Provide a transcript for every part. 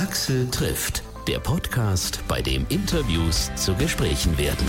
Axel trifft, der Podcast, bei dem Interviews zu Gesprächen werden.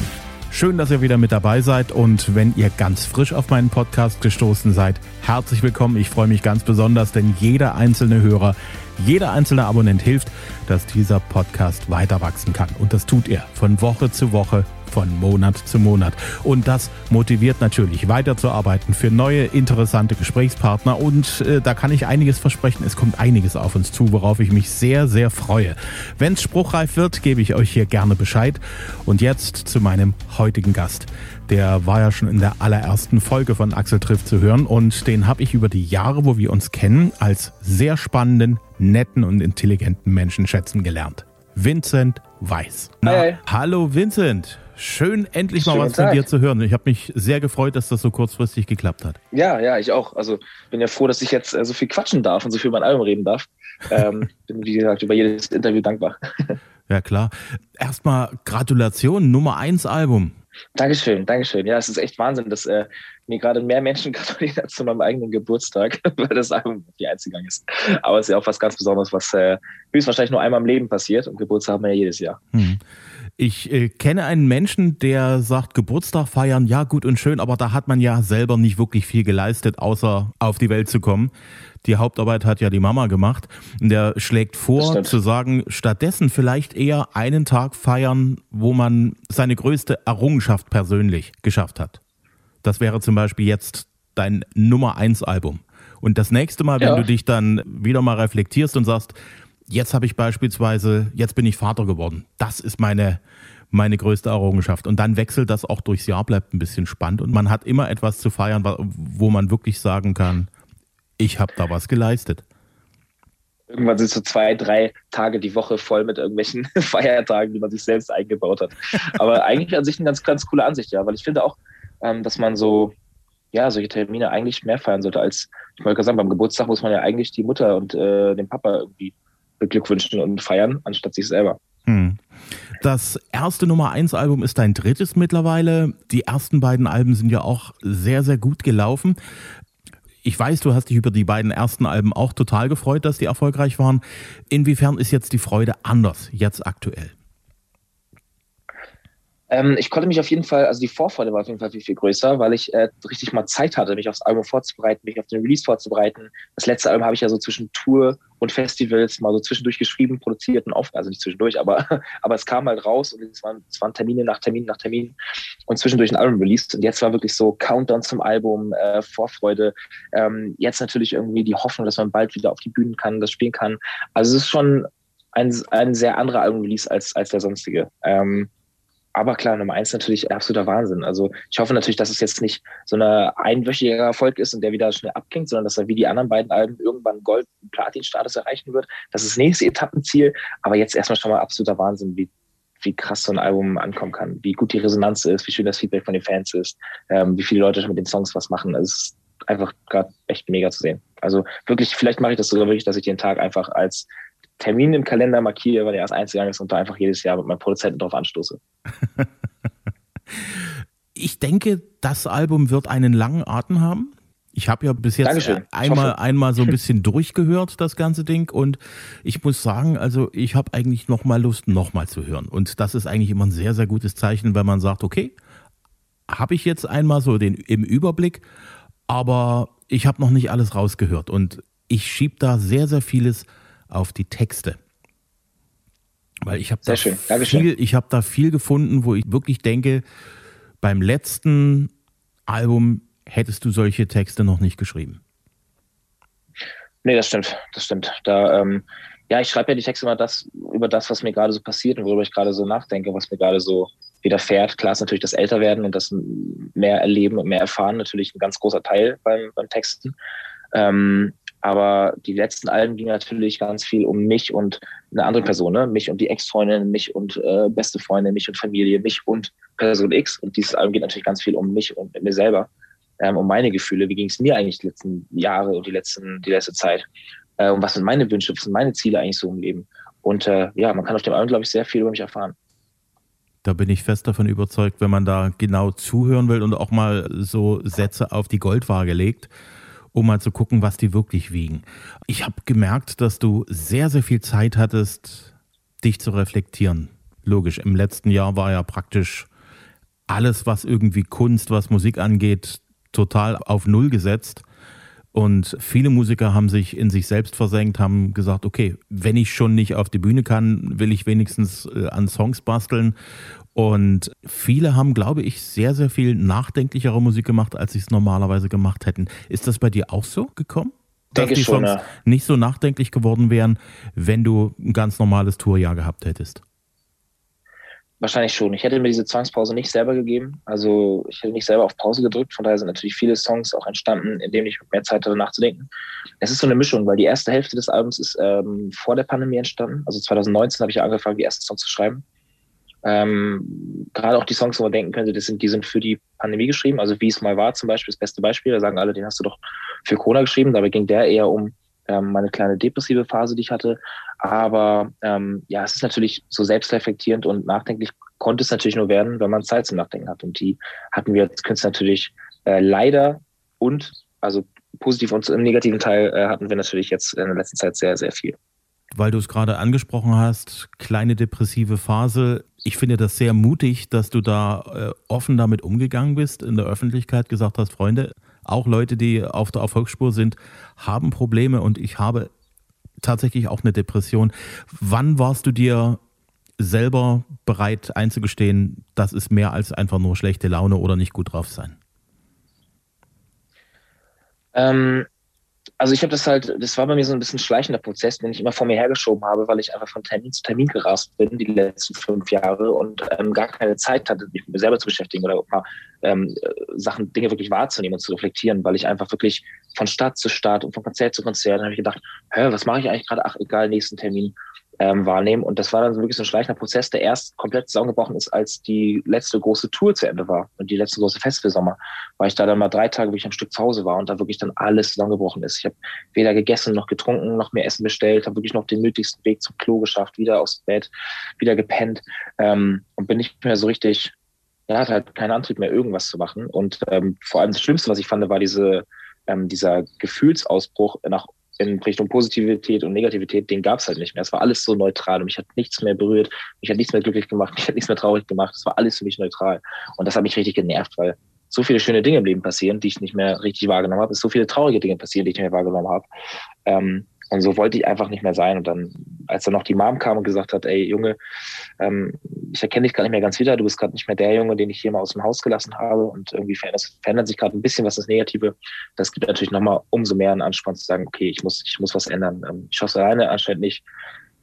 Schön, dass ihr wieder mit dabei seid und wenn ihr ganz frisch auf meinen Podcast gestoßen seid, herzlich willkommen. Ich freue mich ganz besonders, denn jeder einzelne Hörer, jeder einzelne Abonnent hilft, dass dieser Podcast weiter wachsen kann. Und das tut er von Woche zu Woche von Monat zu Monat. Und das motiviert natürlich weiterzuarbeiten für neue interessante Gesprächspartner. Und äh, da kann ich einiges versprechen. Es kommt einiges auf uns zu, worauf ich mich sehr, sehr freue. Wenn es spruchreif wird, gebe ich euch hier gerne Bescheid. Und jetzt zu meinem heutigen Gast. Der war ja schon in der allerersten Folge von Axel trifft zu hören und den habe ich über die Jahre, wo wir uns kennen, als sehr spannenden, netten und intelligenten Menschen schätzen gelernt. Vincent Weiß. Na, Hi. Hallo Vincent. Schön, endlich mal Schönen was von Tag. dir zu hören. Ich habe mich sehr gefreut, dass das so kurzfristig geklappt hat. Ja, ja, ich auch. Also bin ja froh, dass ich jetzt äh, so viel quatschen darf und so viel über mein Album reden darf. Ähm, bin, wie gesagt, über jedes Interview dankbar. Ja, klar. Erstmal Gratulation, Nummer 1 Album. Dankeschön, Dankeschön. Ja, es ist echt Wahnsinn, dass äh, mir gerade mehr Menschen gratulieren als zu meinem eigenen Geburtstag, weil das Album die eingegangen ist. Aber es ist ja auch was ganz Besonderes, was äh, höchstwahrscheinlich nur einmal im Leben passiert und Geburtstag haben wir ja jedes Jahr. Hm. Ich äh, kenne einen Menschen, der sagt, Geburtstag feiern, ja gut und schön, aber da hat man ja selber nicht wirklich viel geleistet, außer auf die Welt zu kommen. Die Hauptarbeit hat ja die Mama gemacht. Und der schlägt vor, zu sagen, stattdessen vielleicht eher einen Tag feiern, wo man seine größte Errungenschaft persönlich geschafft hat. Das wäre zum Beispiel jetzt dein Nummer 1 Album. Und das nächste Mal, wenn Ja. du dich dann wieder mal reflektierst und sagst, jetzt habe ich beispielsweise, jetzt bin ich Vater geworden. Das ist meine, meine größte Errungenschaft. Und dann wechselt das auch durchs Jahr, bleibt ein bisschen spannend. Und man hat immer etwas zu feiern, wo man wirklich sagen kann, ich habe da was geleistet. Irgendwann sind so zwei, drei Tage die Woche voll mit irgendwelchen Feiertagen, die man sich selbst eingebaut hat. Aber eigentlich an sich eine ganz, ganz coole Ansicht, ja, weil ich finde auch, ähm, dass man so, ja, solche Termine eigentlich mehr feiern sollte als, ich wollte gerade sagen, beim Geburtstag muss man ja eigentlich die Mutter und äh, den Papa irgendwie beglückwünschen und feiern, anstatt sich selber. Hm. Das erste Nummer 1 Album ist dein drittes mittlerweile. Die ersten beiden Alben sind ja auch sehr, sehr gut gelaufen. Ich weiß, du hast dich über die beiden ersten Alben auch total gefreut, dass die erfolgreich waren. Inwiefern ist jetzt die Freude anders, jetzt aktuell? Ähm, ich konnte mich auf jeden Fall, also die Vorfreude war auf jeden Fall viel, viel größer, weil ich äh, richtig mal Zeit hatte, mich aufs Album vorzubereiten, mich auf den Release vorzubereiten. Das letzte Album habe ich ja so zwischen Tour und Festivals mal so zwischendurch geschrieben, produziert und auf, also nicht zwischendurch, aber, aber es kam halt raus und es waren, es waren Termine nach Termin nach Termin und zwischendurch ein Album released. Und jetzt war wirklich so Countdown zum Album, äh, Vorfreude. Ähm, jetzt natürlich irgendwie die Hoffnung, dass man bald wieder auf die Bühnen kann, das spielen kann. Also es ist schon ein, ein sehr anderer Album-Release als, als der sonstige. Ähm, aber klar, Nummer eins natürlich absoluter Wahnsinn. Also ich hoffe natürlich, dass es jetzt nicht so ein einwöchiger Erfolg ist und der wieder schnell abklingt, sondern dass er wie die anderen beiden Alben irgendwann Gold- und Platin-Status erreichen wird. Das ist das nächste Etappenziel. Aber jetzt erstmal schon mal absoluter Wahnsinn, wie, wie krass so ein Album ankommen kann, wie gut die Resonanz ist, wie schön das Feedback von den Fans ist, ähm, wie viele Leute schon mit den Songs was machen. Es ist einfach gerade echt mega zu sehen. Also wirklich, vielleicht mache ich das sogar wirklich, dass ich den Tag einfach als Termin im Kalender markiere, weil er erst einzugegangen ist und da einfach jedes Jahr mit meinem Produzenten drauf anstoße. Ich denke, das Album wird einen langen Atem haben. Ich habe ja bis jetzt Dankeschön. Einmal, einmal so ein bisschen durchgehört, das ganze Ding. Und ich muss sagen, also ich habe eigentlich noch mal Lust, noch mal zu hören. Und das ist eigentlich immer ein sehr, sehr gutes Zeichen, wenn man sagt, okay, habe ich jetzt einmal so den im Überblick, aber ich habe noch nicht alles rausgehört. Und ich schieb da sehr, sehr vieles auf die Texte. Weil ich habe da, schön. Viel, ich hab da viel gefunden, wo ich wirklich denke, beim letzten Album hättest du solche Texte noch nicht geschrieben. Nee, das stimmt, das stimmt. Da, ähm, ja, ich schreibe ja die Texte immer das, über das, was mir gerade so passiert und worüber ich gerade so nachdenke, was mir gerade so widerfährt. Klar ist natürlich das Älterwerden und das mehr erleben und mehr erfahren natürlich ein ganz großer Teil beim, beim Texten. Ähm, aber die letzten Alben gingen natürlich ganz viel um mich und eine andere Person, ne? mich und die Ex-Freundin, mich und äh, beste Freundin, mich und Familie, mich und Person X. Und dieses Album geht natürlich ganz viel um mich und mir selber, ähm, um meine Gefühle. Wie ging es mir eigentlich die letzten Jahre und die letzten, die letzte Zeit? Äh, und was sind meine Wünsche, was sind meine Ziele eigentlich so im Leben? Und äh, ja, man kann auf dem Album, glaube ich, sehr viel über mich erfahren. Da bin ich fest davon überzeugt, wenn man da genau zuhören will und auch mal so Sätze auf die Goldwaage legt um mal zu gucken, was die wirklich wiegen. Ich habe gemerkt, dass du sehr, sehr viel Zeit hattest, dich zu reflektieren. Logisch, im letzten Jahr war ja praktisch alles, was irgendwie Kunst, was Musik angeht, total auf Null gesetzt. Und viele Musiker haben sich in sich selbst versenkt, haben gesagt, okay, wenn ich schon nicht auf die Bühne kann, will ich wenigstens äh, an Songs basteln. Und viele haben, glaube ich, sehr, sehr viel nachdenklichere Musik gemacht, als sie es normalerweise gemacht hätten. Ist das bei dir auch so gekommen? Dass Denke die schon, Songs ja. nicht so nachdenklich geworden wären, wenn du ein ganz normales Tourjahr gehabt hättest? Wahrscheinlich schon. Ich hätte mir diese Zwangspause nicht selber gegeben. Also ich hätte nicht selber auf Pause gedrückt. Von daher sind natürlich viele Songs auch entstanden, in denen ich mehr Zeit hatte nachzudenken. Es ist so eine Mischung, weil die erste Hälfte des Albums ist ähm, vor der Pandemie entstanden. Also 2019 habe ich angefangen, die ersten Songs zu schreiben. Ähm, gerade auch die Songs, wo man denken könnte, das sind, die sind für die Pandemie geschrieben. Also wie es mal war zum Beispiel, das beste Beispiel. Da sagen alle, den hast du doch für Corona geschrieben. Dabei ging der eher um ähm, meine kleine depressive Phase, die ich hatte. Aber ähm, ja, es ist natürlich so selbstreflektierend und nachdenklich konnte es natürlich nur werden, wenn man Zeit zum Nachdenken hat. Und die hatten wir als Künstler natürlich äh, leider und also positiv und im negativen Teil äh, hatten wir natürlich jetzt in der letzten Zeit sehr, sehr viel. Weil du es gerade angesprochen hast, kleine depressive Phase. Ich finde das sehr mutig, dass du da äh, offen damit umgegangen bist, in der Öffentlichkeit gesagt hast, Freunde, auch Leute, die auf der Erfolgsspur sind, haben Probleme und ich habe tatsächlich auch eine Depression. Wann warst du dir selber bereit einzugestehen, das ist mehr als einfach nur schlechte Laune oder nicht gut drauf sein? Ähm, also ich habe das halt, das war bei mir so ein bisschen schleichender Prozess, den ich immer vor mir hergeschoben habe, weil ich einfach von Termin zu Termin gerast bin die letzten fünf Jahre und ähm, gar keine Zeit hatte, mich mit mir selber zu beschäftigen oder mal ähm, Sachen, Dinge wirklich wahrzunehmen und zu reflektieren, weil ich einfach wirklich von Stadt zu Stadt und von Konzert zu Konzert habe ich gedacht, hä, was mache ich eigentlich gerade? Ach, egal, nächsten Termin ähm, wahrnehmen. Und das war dann wirklich so ein schleichender Prozess, der erst komplett zusammengebrochen ist, als die letzte große Tour zu Ende war und die letzte große Festivalsommer, weil ich da dann mal drei Tage wirklich am Stück zu Hause war und da wirklich dann alles zusammengebrochen ist. Ich habe weder gegessen noch getrunken, noch mehr Essen bestellt, habe wirklich noch den nötigsten Weg zum Klo geschafft, wieder aufs Bett, wieder gepennt ähm, und bin nicht mehr so richtig, ja, hatte halt keinen Antrieb mehr, irgendwas zu machen. Und ähm, vor allem das Schlimmste, was ich fand, war diese, ähm, dieser Gefühlsausbruch nach in Richtung Positivität und Negativität, den gab es halt nicht mehr. Es war alles so neutral und mich hat nichts mehr berührt, mich hat nichts mehr glücklich gemacht, mich hat nichts mehr traurig gemacht. Es war alles für mich neutral. Und das hat mich richtig genervt, weil so viele schöne Dinge im Leben passieren, die ich nicht mehr richtig wahrgenommen habe. Es so viele traurige Dinge passieren, die ich nicht mehr wahrgenommen habe. Ähm, und so wollte ich einfach nicht mehr sein. Und dann, als dann noch die Mom kam und gesagt hat, ey Junge, ähm, ich erkenne dich gar nicht mehr ganz wieder, du bist gerade nicht mehr der Junge, den ich hier mal aus dem Haus gelassen habe. Und irgendwie verändert, verändert sich gerade ein bisschen was das Negative. Das gibt natürlich nochmal umso mehr einen Ansporn zu sagen, okay, ich muss, ich muss was ändern. Ähm, ich hoffe alleine anscheinend nicht.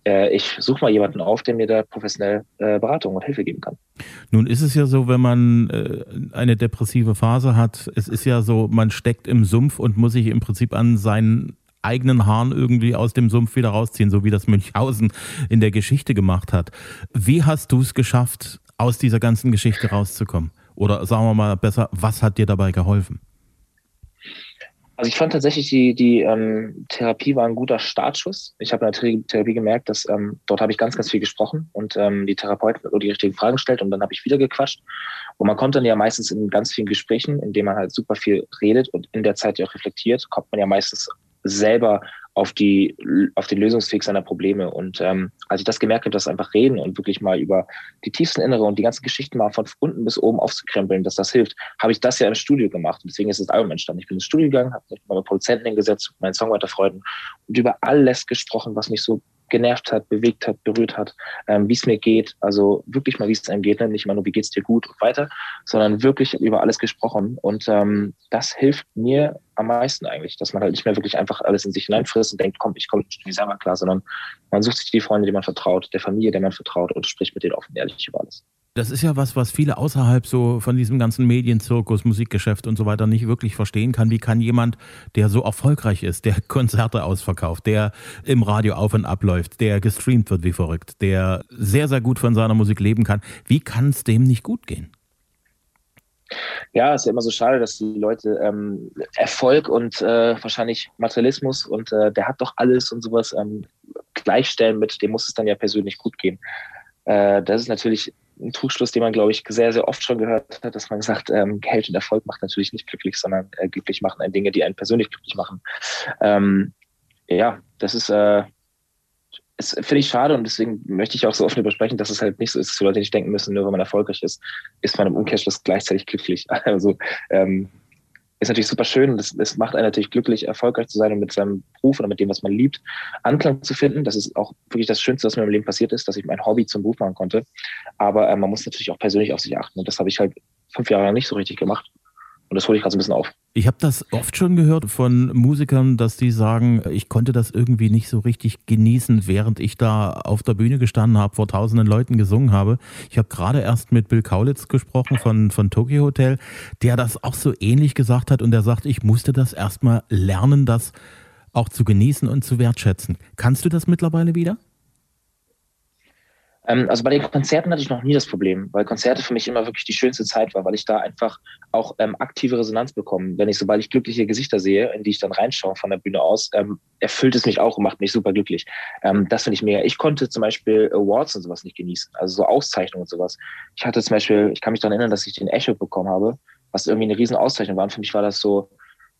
Äh, ich suche mal jemanden auf, der mir da professionell äh, Beratung und Hilfe geben kann. Nun ist es ja so, wenn man äh, eine depressive Phase hat, es ist ja so, man steckt im Sumpf und muss sich im Prinzip an seinen eigenen Haaren irgendwie aus dem Sumpf wieder rausziehen, so wie das Münchhausen in der Geschichte gemacht hat. Wie hast du es geschafft, aus dieser ganzen Geschichte rauszukommen? Oder sagen wir mal besser, was hat dir dabei geholfen? Also ich fand tatsächlich, die, die ähm, Therapie war ein guter Startschuss. Ich habe in der Therapie gemerkt, dass ähm, dort habe ich ganz, ganz viel gesprochen und ähm, die Therapeuten die richtigen Fragen gestellt und dann habe ich wieder gequatscht. Und man kommt dann ja meistens in ganz vielen Gesprächen, in denen man halt super viel redet und in der Zeit ja auch reflektiert, kommt man ja meistens selber auf die auf den Lösungsweg seiner Probleme. Und ähm, als ich das gemerkt habe, dass einfach reden und wirklich mal über die tiefsten Innere und die ganzen Geschichten mal von unten bis oben aufzukrempeln, dass das hilft, habe ich das ja im Studio gemacht. Und deswegen ist das Album entstanden. Ich bin ins Studio gegangen, habe mich mit meinen Produzenten hingesetzt, mit meinen Songwriter-Freunden und über alles gesprochen, was mich so genervt hat, bewegt hat, berührt hat, ähm, wie es mir geht. Also wirklich mal, wie es einem geht, ne? nicht immer nur, wie geht's dir gut und weiter, sondern wirklich über alles gesprochen. Und ähm, das hilft mir am meisten eigentlich, dass man halt nicht mehr wirklich einfach alles in sich hineinfrisst und denkt, komm, ich komme nicht selber klar, sondern man sucht sich die Freunde, die man vertraut, der Familie, der man vertraut und spricht mit denen offen ehrlich über alles. Das ist ja was, was viele außerhalb so von diesem ganzen Medienzirkus, Musikgeschäft und so weiter nicht wirklich verstehen kann. Wie kann jemand, der so erfolgreich ist, der Konzerte ausverkauft, der im Radio auf und ab läuft, der gestreamt wird wie verrückt, der sehr, sehr gut von seiner Musik leben kann, wie kann es dem nicht gut gehen? Ja, ist ja immer so schade, dass die Leute ähm, Erfolg und äh, wahrscheinlich Materialismus und äh, der hat doch alles und sowas ähm, gleichstellen mit, dem muss es dann ja persönlich gut gehen. Äh, das ist natürlich ein Trugschluss, den man, glaube ich, sehr, sehr oft schon gehört hat, dass man sagt, ähm, Geld und Erfolg macht natürlich nicht glücklich, sondern äh, glücklich machen ein Dinge, die einen persönlich glücklich machen. Ähm, ja, das ist, äh, finde ich schade und deswegen möchte ich auch so offen übersprechen, dass es halt nicht so ist, dass die Leute nicht denken müssen, nur wenn man erfolgreich ist, ist man im Umkehrschluss gleichzeitig glücklich. Also ähm, ist natürlich super schön und es, macht einen natürlich glücklich, erfolgreich zu sein und mit seinem Beruf oder mit dem, was man liebt, Anklang zu finden. Das ist auch wirklich das Schönste, was mir im Leben passiert ist, dass ich mein Hobby zum Beruf machen konnte. Aber äh, man muss natürlich auch persönlich auf sich achten und das habe ich halt fünf Jahre lang nicht so richtig gemacht. Und das hole ich gerade so ein bisschen auf. Ich habe das oft schon gehört von Musikern, dass die sagen, ich konnte das irgendwie nicht so richtig genießen, während ich da auf der Bühne gestanden habe, vor tausenden Leuten gesungen habe. Ich habe gerade erst mit Bill Kaulitz gesprochen von, von Tokyo Hotel, der das auch so ähnlich gesagt hat und der sagt, ich musste das erstmal lernen, das auch zu genießen und zu wertschätzen. Kannst du das mittlerweile wieder? Ähm, also bei den Konzerten hatte ich noch nie das Problem, weil Konzerte für mich immer wirklich die schönste Zeit war, weil ich da einfach auch ähm, aktive Resonanz bekomme. Wenn ich, sobald ich glückliche Gesichter sehe, in die ich dann reinschaue von der Bühne aus, ähm, erfüllt es mich auch und macht mich super glücklich. Ähm, das finde ich mega. Ich konnte zum Beispiel Awards und sowas nicht genießen, also so Auszeichnungen und sowas. Ich hatte zum Beispiel, ich kann mich daran erinnern, dass ich den Echo bekommen habe, was irgendwie eine riesen Auszeichnung war. Und für mich war das so,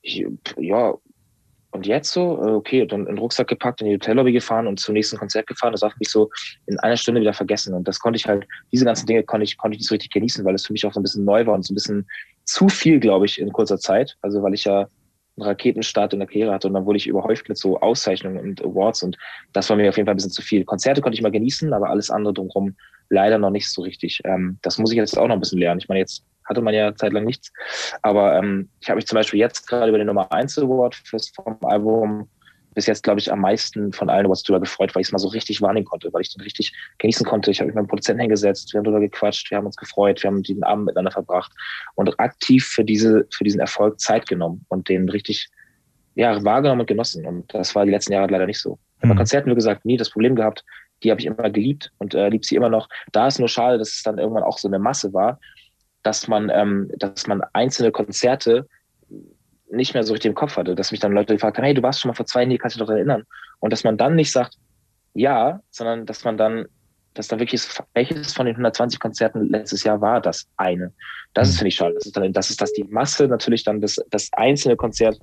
ich, ja, und jetzt so, äh, okay, dann in den Rucksack gepackt, in die Hotellobby gefahren und zum nächsten Konzert gefahren. Das war für mich so in einer Stunde wieder vergessen. Und das konnte ich halt, diese ganzen Dinge konnte ich, konnte ich nicht so richtig genießen, weil es für mich auch so ein bisschen neu war und so ein bisschen zu viel, glaube ich, in kurzer Zeit. Also weil ich ja einen Raketenstart in der Karriere hatte und dann wurde ich überhäuft mit so Auszeichnungen und Awards und das war mir auf jeden Fall ein bisschen zu viel. Konzerte konnte ich mal genießen, aber alles andere drumherum leider noch nicht so richtig. Ähm, das muss ich jetzt auch noch ein bisschen lernen. Ich meine, jetzt hatte man ja zeitlang nichts. Aber ähm, ich habe mich zum Beispiel jetzt gerade über den Nummer 1 Award fürs vom Album bis jetzt, glaube ich, am meisten von allen Awards drüber gefreut, weil ich es mal so richtig wahrnehmen konnte, weil ich den richtig genießen konnte. Ich habe mich mit dem Produzenten hingesetzt, wir haben darüber gequatscht, wir haben uns gefreut, wir haben den Abend miteinander verbracht und aktiv für diese, für diesen Erfolg Zeit genommen und den richtig ja, wahrgenommen und genossen. Und das war die letzten Jahre leider nicht so. Ich habe bei mhm. Konzerten, wie gesagt, nie das Problem gehabt. Die habe ich immer geliebt und äh, lieb sie immer noch. Da ist nur schade, dass es dann irgendwann auch so eine Masse war, dass man, ähm, dass man einzelne Konzerte nicht mehr so richtig im Kopf hatte, dass mich dann Leute gefragt haben, hey, du warst schon mal vor zwei Jahren kannst du dich doch erinnern? Und dass man dann nicht sagt, ja, sondern dass man dann, dass dann wirklich welches von den 120 Konzerten letztes Jahr war das eine? Das ist, mhm. finde ich, schade. Das ist, dann, das ist, dass die Masse natürlich dann das, das einzelne Konzert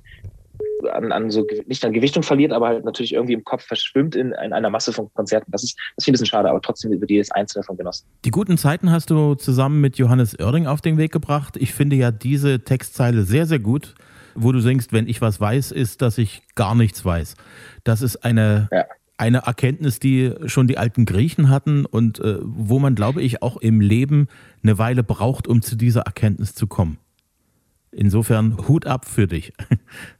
an, an so nicht an Gewichtung verliert, aber halt natürlich irgendwie im Kopf verschwimmt in, in einer Masse von Konzerten. Das ist, das ist ein bisschen schade, aber trotzdem über jedes einzelne von genossen. Die guten Zeiten hast du zusammen mit Johannes Oerding auf den Weg gebracht. Ich finde ja diese Textzeile sehr, sehr gut, wo du singst, wenn ich was weiß, ist, dass ich gar nichts weiß. Das ist eine, ja. eine Erkenntnis, die schon die alten Griechen hatten und äh, wo man, glaube ich, auch im Leben eine Weile braucht, um zu dieser Erkenntnis zu kommen. Insofern Hut ab für dich.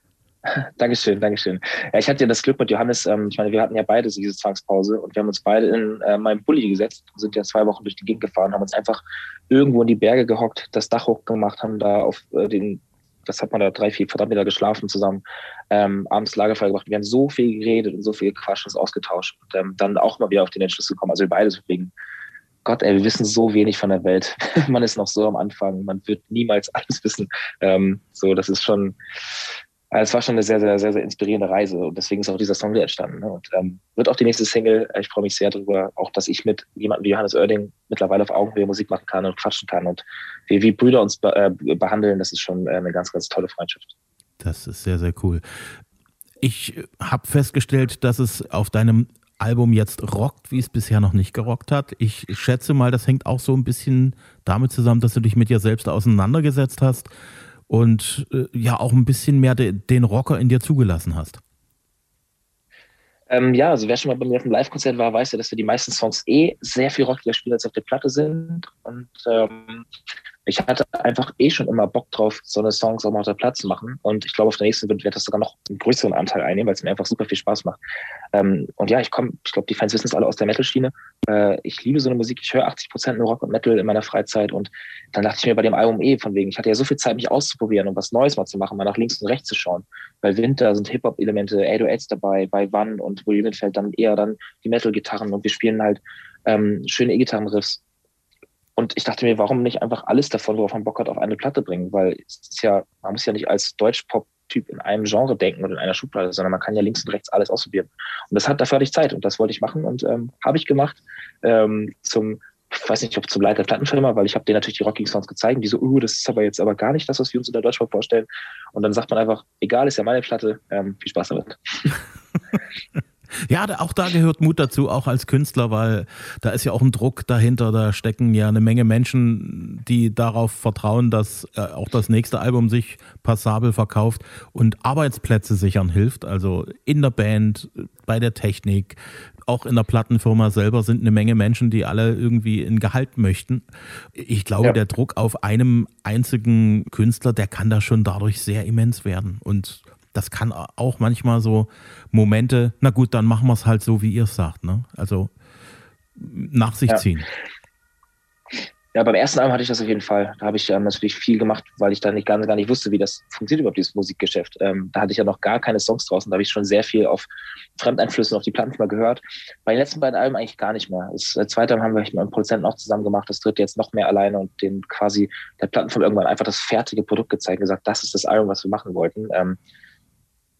Dankeschön, Dankeschön. Ja, ich hatte ja das Glück mit Johannes, ähm, ich meine, wir hatten ja beide diese Zwangspause und wir haben uns beide in äh, meinem Bulli gesetzt, sind ja zwei Wochen durch die Gegend gefahren, haben uns einfach irgendwo in die Berge gehockt, das Dach hochgemacht, haben da auf äh, den, das hat man da drei, vier Quadratmeter geschlafen zusammen, ähm, abends Lagerfeuer gemacht. Wir haben so viel geredet und so viel Quatsch ausgetauscht und ähm, dann auch mal wieder auf den Entschluss gekommen, also wir beide deswegen. Gott, ey, wir wissen so wenig von der Welt. man ist noch so am Anfang. Man wird niemals alles wissen. Ähm, so, das ist schon, es war schon eine sehr, sehr, sehr, sehr inspirierende Reise und deswegen ist auch dieser Song entstanden. Ne? Und ähm, wird auch die nächste Single. Äh, ich freue mich sehr darüber, auch dass ich mit jemandem wie Johannes Oerding mittlerweile auf Augenhöhe Musik machen kann und quatschen kann und wir wie Brüder uns be äh, behandeln. Das ist schon äh, eine ganz, ganz tolle Freundschaft. Das ist sehr, sehr cool. Ich habe festgestellt, dass es auf deinem Album jetzt rockt, wie es bisher noch nicht gerockt hat. Ich schätze mal, das hängt auch so ein bisschen damit zusammen, dass du dich mit dir selbst auseinandergesetzt hast und äh, ja auch ein bisschen mehr de, den Rocker in dir zugelassen hast. Ähm, ja, also wer schon mal bei mir auf dem Live-Konzert war, weiß ja, dass wir die meisten Songs eh sehr viel rockiger spielen, als auf der Platte sind. Und ähm, ich hatte einfach eh schon immer Bock drauf, so eine Songs auch mal auf der Platz zu machen. Und ich glaube, auf der nächsten wird, wird das sogar noch einen größeren Anteil einnehmen, weil es mir einfach super viel Spaß macht. Ähm, und ja, ich komme, ich glaube, die Fans wissen es alle aus der Metal-Schiene. Äh, ich liebe so eine Musik. Ich höre 80 Prozent nur Rock und Metal in meiner Freizeit. Und dann dachte ich mir bei dem Album eh von wegen, ich hatte ja so viel Zeit, mich auszuprobieren und was Neues mal zu machen, mal nach links und rechts zu schauen. Bei Winter sind Hip-Hop-Elemente, 808s dabei, bei Wann und Volumen fällt dann eher dann die Metal-Gitarren und wir spielen halt ähm, schöne E-Gitarren-Riffs und ich dachte mir, warum nicht einfach alles davon, worauf man Bock hat, auf eine Platte bringen? Weil es ist ja, man muss ja nicht als Deutsch-Pop-Typ in einem Genre denken oder in einer Schublade, sondern man kann ja links und rechts alles ausprobieren. Und das hat, dafür hatte ich Zeit und das wollte ich machen und ähm, habe ich gemacht. Ähm, zum ich weiß nicht, ob zum Leiter der Plattenfirma, weil ich habe denen natürlich die rockigen Songs gezeigt, die so, uh, das ist aber jetzt aber gar nicht das, was wir uns in der Deutschpop vorstellen. Und dann sagt man einfach, egal, ist ja meine Platte, ähm, viel Spaß damit. Ja, auch da gehört Mut dazu, auch als Künstler, weil da ist ja auch ein Druck dahinter. Da stecken ja eine Menge Menschen, die darauf vertrauen, dass äh, auch das nächste Album sich passabel verkauft und Arbeitsplätze sichern hilft. Also in der Band, bei der Technik, auch in der Plattenfirma selber sind eine Menge Menschen, die alle irgendwie ein Gehalt möchten. Ich glaube, ja. der Druck auf einem einzigen Künstler, der kann da schon dadurch sehr immens werden. Und das kann auch manchmal so Momente, na gut, dann machen wir es halt so, wie ihr es sagt. Ne? Also nach sich ja. ziehen. Ja, beim ersten Album hatte ich das auf jeden Fall. Da habe ich ähm, natürlich viel gemacht, weil ich dann nicht gar, gar nicht wusste, wie das funktioniert überhaupt, dieses Musikgeschäft. Ähm, da hatte ich ja noch gar keine Songs draußen. Da habe ich schon sehr viel auf Fremdeinflüsse auf die Platten mal gehört. Bei den letzten beiden Alben eigentlich gar nicht mehr. Das äh, zweite haben wir mit einem Produzenten auch zusammen gemacht. Das dritte jetzt noch mehr alleine und den quasi der Plattenfirma irgendwann einfach das fertige Produkt gezeigt und gesagt, das ist das Album, was wir machen wollten. Ähm,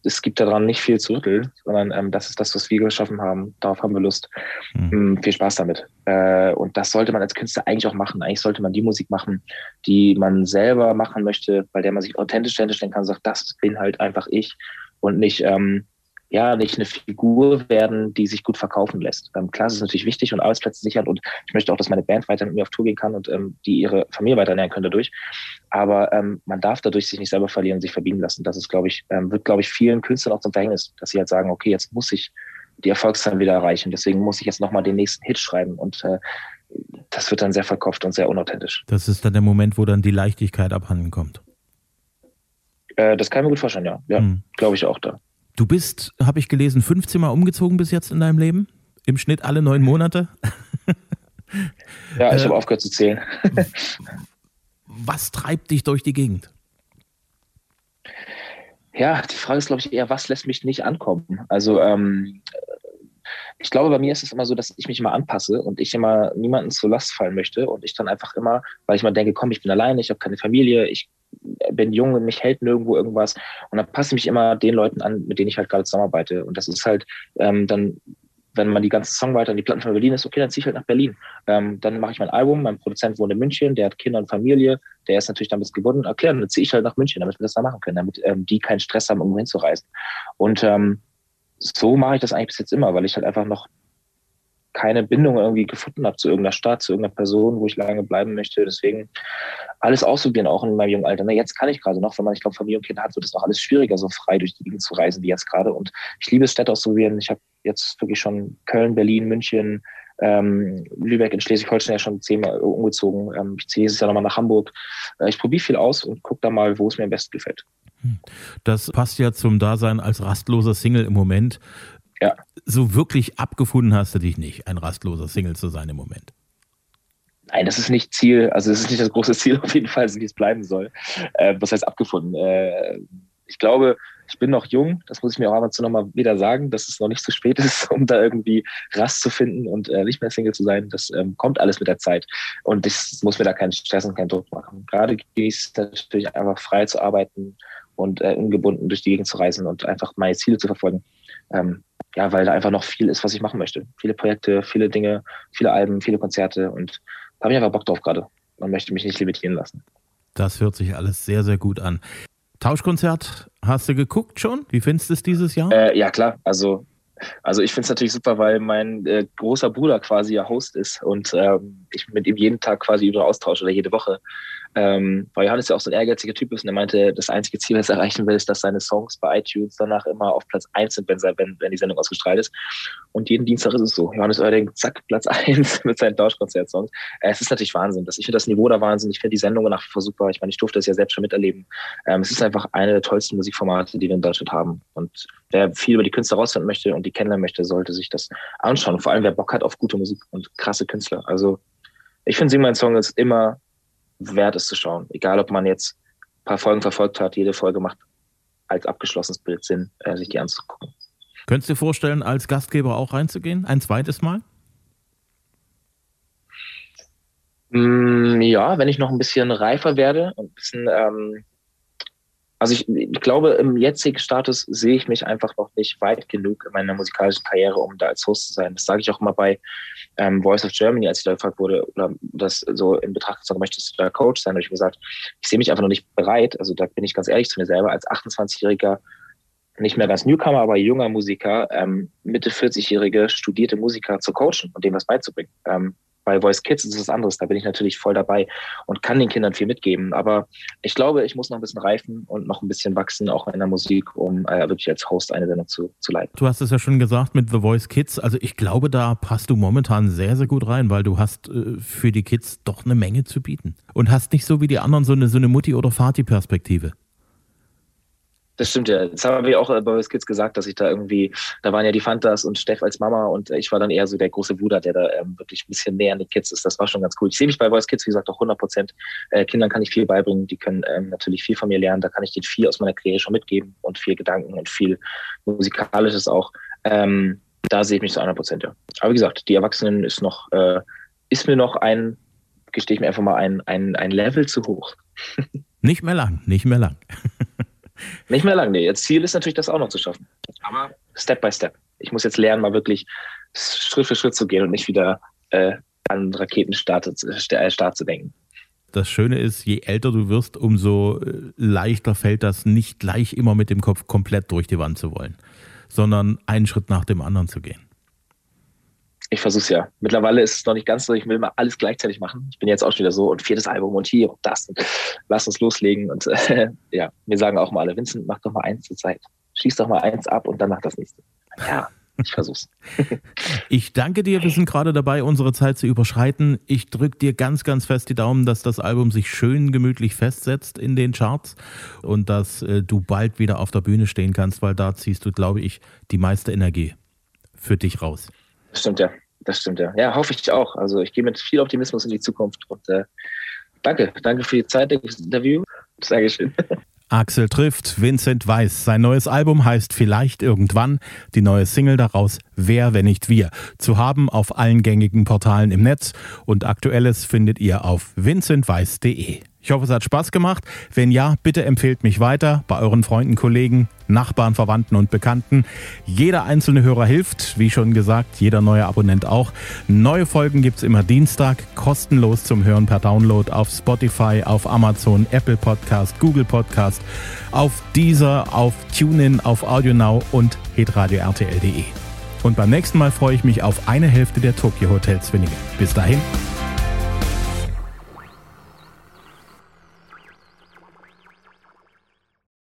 es gibt daran nicht viel zu rütteln, sondern ähm, das ist das, was wir geschaffen haben. Darauf haben wir Lust. Mhm. viel Spaß damit. Äh, und das sollte man als Künstler eigentlich auch machen. Eigentlich sollte man die Musik machen, die man selber machen möchte, bei der man sich authentisch stellen kann und sagt, das bin halt einfach ich und nicht ähm, ja, nicht eine Figur werden, die sich gut verkaufen lässt. Ähm, klar, es ist natürlich wichtig und Arbeitsplätze sichern und ich möchte auch, dass meine Band weiter mit mir auf Tour gehen kann und ähm, die ihre Familie weiter ernähren können dadurch. Aber ähm, man darf dadurch sich nicht selber verlieren und sich verbiegen lassen. Das ist, glaube ich, ähm, wird, glaube ich, vielen Künstlern auch zum Verhängnis, dass sie halt sagen, okay, jetzt muss ich die Erfolgszahlen wieder erreichen. Deswegen muss ich jetzt nochmal den nächsten Hit schreiben und äh, das wird dann sehr verkauft und sehr unauthentisch. Das ist dann der Moment, wo dann die Leichtigkeit abhanden kommt. Äh, das kann ich mir gut vorstellen, ja. Ja, hm. glaube ich auch da. Du bist, habe ich gelesen, 15 Mal umgezogen bis jetzt in deinem Leben? Im Schnitt alle neun Monate? ja, ich äh, habe aufgehört zu zählen. was treibt dich durch die Gegend? Ja, die Frage ist, glaube ich, eher, was lässt mich nicht ankommen? Also, ähm, ich glaube, bei mir ist es immer so, dass ich mich immer anpasse und ich immer niemanden zur Last fallen möchte und ich dann einfach immer, weil ich mal denke, komm, ich bin alleine, ich habe keine Familie, ich bin jung mich hält nirgendwo irgendwas. Und dann passe ich mich immer den Leuten an, mit denen ich halt gerade zusammenarbeite. Und das ist halt ähm, dann, wenn man die ganze Songwriter und die Platten von Berlin ist, okay, dann ziehe ich halt nach Berlin. Ähm, dann mache ich mein Album, mein Produzent wohnt in München, der hat Kinder und Familie, der ist natürlich damit gebunden. Okay, dann ziehe ich halt nach München, damit wir das da machen können, damit ähm, die keinen Stress haben, irgendwo hinzureisen. Und ähm, so mache ich das eigentlich bis jetzt immer, weil ich halt einfach noch keine Bindung irgendwie gefunden habe zu irgendeiner Stadt, zu irgendeiner Person, wo ich lange bleiben möchte. Deswegen alles ausprobieren, auch in meinem jungen Alter. Na, jetzt kann ich gerade noch, wenn man, ich glaube, Familie und Kinder hat, wird es noch alles schwieriger, so frei durch die Gegend zu reisen wie jetzt gerade. Und ich liebe es, Städte auszuprobieren. Ich habe jetzt wirklich schon Köln, Berlin, München, ähm, Lübeck in Schleswig-Holstein ja schon zehnmal umgezogen. Ähm, ich ziehe dieses Jahr nochmal nach Hamburg. Äh, ich probiere viel aus und gucke da mal, wo es mir am besten gefällt. Hm. Das passt ja zum Dasein als rastloser Single im Moment. Ja. So wirklich abgefunden hast du dich nicht, ein rastloser Single zu sein im Moment. Nein, das ist nicht Ziel, also das ist nicht das große Ziel auf jeden Fall, wie es bleiben soll. Äh, was heißt abgefunden? Äh, ich glaube, ich bin noch jung, das muss ich mir auch ab und zu nochmal wieder sagen, dass es noch nicht zu spät ist, um da irgendwie Rast zu finden und äh, nicht mehr Single zu sein. Das ähm, kommt alles mit der Zeit. Und ich muss mir da keinen Stress und keinen Druck machen. Gerade genießt es natürlich einfach frei zu arbeiten und äh, ungebunden durch die Gegend zu reisen und einfach meine Ziele zu verfolgen. Ähm, ja, weil da einfach noch viel ist, was ich machen möchte. Viele Projekte, viele Dinge, viele Alben, viele Konzerte und da habe ich einfach Bock drauf gerade und möchte mich nicht limitieren lassen. Das hört sich alles sehr, sehr gut an. Tauschkonzert, hast du geguckt schon? Wie findest du es dieses Jahr? Äh, ja, klar. Also, also ich finde es natürlich super, weil mein äh, großer Bruder quasi ja Host ist und ähm, ich mit ihm jeden Tag quasi über austausche oder jede Woche. Ähm, weil Johannes ja auch so ein ehrgeiziger Typ ist und er meinte, das einzige Ziel, was er erreichen will, ist, dass seine Songs bei iTunes danach immer auf Platz 1 sind, wenn, wenn, wenn die Sendung ausgestrahlt ist. Und jeden Dienstag ist es so. Johannes Oerding, zack, Platz 1 mit seinen Tauschkonzert-Songs. Äh, es ist natürlich Wahnsinn. Das, ich finde das Niveau da Wahnsinn. Ich finde die Sendung nach super. Ich meine, ich durfte das ja selbst schon miterleben. Ähm, es ist einfach eine der tollsten Musikformate, die wir in Deutschland haben. Und wer viel über die Künstler rausfinden möchte und die kennenlernen möchte, sollte sich das anschauen. Vor allem, wer Bock hat auf gute Musik und krasse Künstler. Also ich finde, Sing mein Song ist immer wert, es zu schauen. Egal, ob man jetzt ein paar Folgen verfolgt hat, jede Folge macht als abgeschlossenes Bild Sinn, äh, sich die anzugucken. Könntest du dir vorstellen, als Gastgeber auch reinzugehen? Ein zweites Mal? Mm, ja, wenn ich noch ein bisschen reifer werde und ein bisschen, ähm, Also ich, ich, glaube, im jetzigen Status sehe ich mich einfach noch nicht weit genug in meiner musikalischen Karriere, um da als Host zu sein. Das sage ich auch immer bei ähm, Voice of Germany, als ich da gefragt wurde, oder das so in Betracht gezogen, möchtest du da Coach sein? Habe ich gesagt, ich sehe mich einfach noch nicht bereit. Also da bin ich ganz ehrlich zu mir selber, als 28-jähriger, nicht mehr ganz Newcomer, aber junger Musiker, ähm, Mitte 40-jährige studierte Musiker zu coachen und dem was beizubringen. Ähm, bei Voice Kids ist es was anderes. Da bin ich natürlich voll dabei und kann den Kindern viel mitgeben. Aber ich glaube, ich muss noch ein bisschen reifen und noch ein bisschen wachsen, auch in der Musik, um äh, wirklich als Host eine Sendung zu, zu leiten. Du hast es ja schon gesagt mit The Voice Kids. Also ich glaube, da passt du momentan sehr, sehr gut rein, weil du hast äh, für die Kids doch eine Menge zu bieten. Und hast nicht so wie die anderen so eine, so eine Mutti- oder Vati-Perspektive. Das stimmt ja. Das haben wir auch bei Voice Kids gesagt, dass ich da irgendwie, da waren ja die Fantas und Steff als Mama und ich war dann eher so der große Bruder, der da ähm, wirklich ein bisschen näher an den Kids ist. Das war schon ganz cool. Ich sehe mich bei Voice Kids, wie gesagt, auch 100 Prozent. Äh, Kindern kann ich viel beibringen. Die können ähm, natürlich viel von mir lernen. Da kann ich denen viel aus meiner Karriere schon mitgeben und viel Gedanken und viel Musikalisches auch. Ähm, da sehe ich mich zu 100 Prozent, ja. Aber wie gesagt, die Erwachsenen ist noch, äh, ist mir noch ein, gestehe ich mir einfach mal ein, ein, ein Level zu hoch. nicht mehr lang, nicht mehr lang. Nicht mehr lang, nee. Jetzt Ziel ist natürlich, das auch noch zu schaffen. Aber Step by Step. Ich muss jetzt lernen, mal wirklich Schritt für Schritt zu gehen und nicht wieder äh, an Raketenstart äh, Start zu denken. Das Schöne ist, je älter du wirst, umso äh, leichter fällt das nicht gleich immer mit dem Kopf komplett durch die Wand zu wollen, sondern einen Schritt nach dem anderen zu gehen versuche es ja. Mittlerweile ist es noch nicht ganz so, ich will mal alles gleichzeitig machen. Ich bin jetzt auch schon wieder so und viertes Album und hier und das. Und lass uns loslegen. Und äh, ja, mir sagen auch mal alle, Vincent, mach doch mal eins zur Zeit. Schieß doch mal eins ab und dann mach das nächste. Ja, ich versuch's. ich danke dir, wir sind gerade dabei, unsere Zeit zu überschreiten. Ich drücke dir ganz, ganz fest die Daumen, dass das Album sich schön gemütlich festsetzt in den Charts und dass äh, du bald wieder auf der Bühne stehen kannst, weil da ziehst du, glaube ich, die meiste Energie für dich raus. Stimmt ja. Das stimmt ja. Ja, hoffe ich auch. Also ich gehe mit viel Optimismus in die Zukunft und äh, danke. Danke für die Zeit, das Interview. Dankeschön. Axel trifft Vincent Weiss. Sein neues Album heißt Vielleicht irgendwann. Die neue Single daraus Wer, wenn nicht wir. Zu haben auf allen gängigen Portalen im Netz und aktuelles findet ihr auf vincentweiss.de. Ich hoffe, es hat Spaß gemacht. Wenn ja, bitte empfehlt mich weiter bei euren Freunden, Kollegen, Nachbarn, Verwandten und Bekannten. Jeder einzelne Hörer hilft, wie schon gesagt, jeder neue Abonnent auch. Neue Folgen gibt es immer Dienstag, kostenlos zum Hören per Download auf Spotify, auf Amazon, Apple Podcast, Google Podcast, auf Deezer, auf TuneIn, auf AudioNow und hitradio RTL.de. Und beim nächsten Mal freue ich mich auf eine Hälfte der Tokyo Hotel Zwillinge. Bis dahin.